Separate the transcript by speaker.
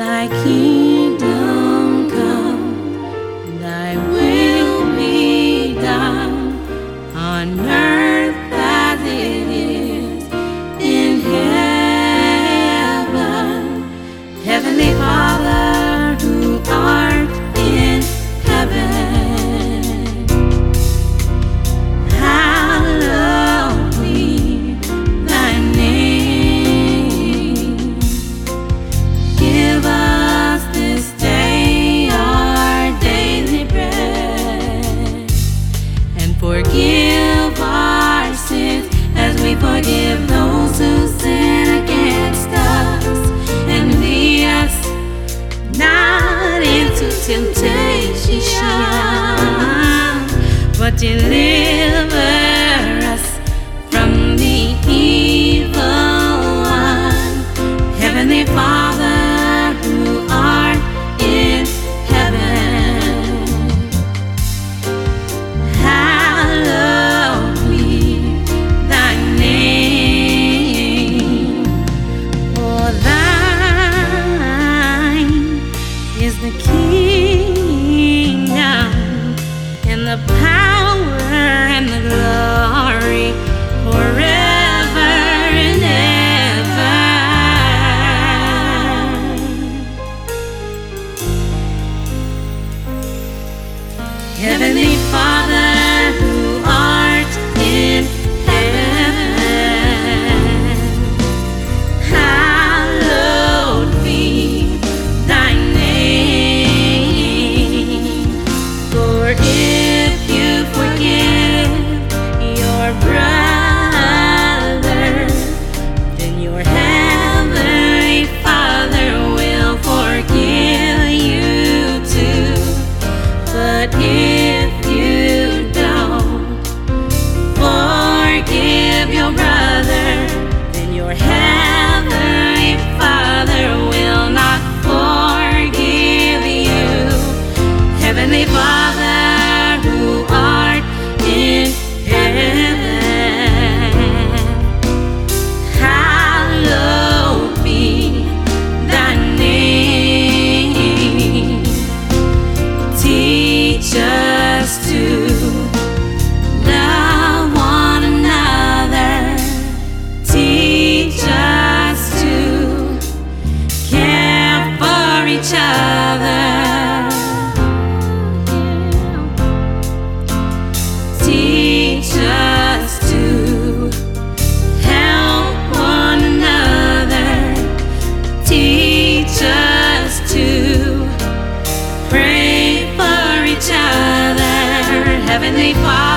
Speaker 1: Thy kingdom come, Thy will be done on earth. heavenly each other. Teach us to help one another. Teach us to pray for each other. Heavenly Father.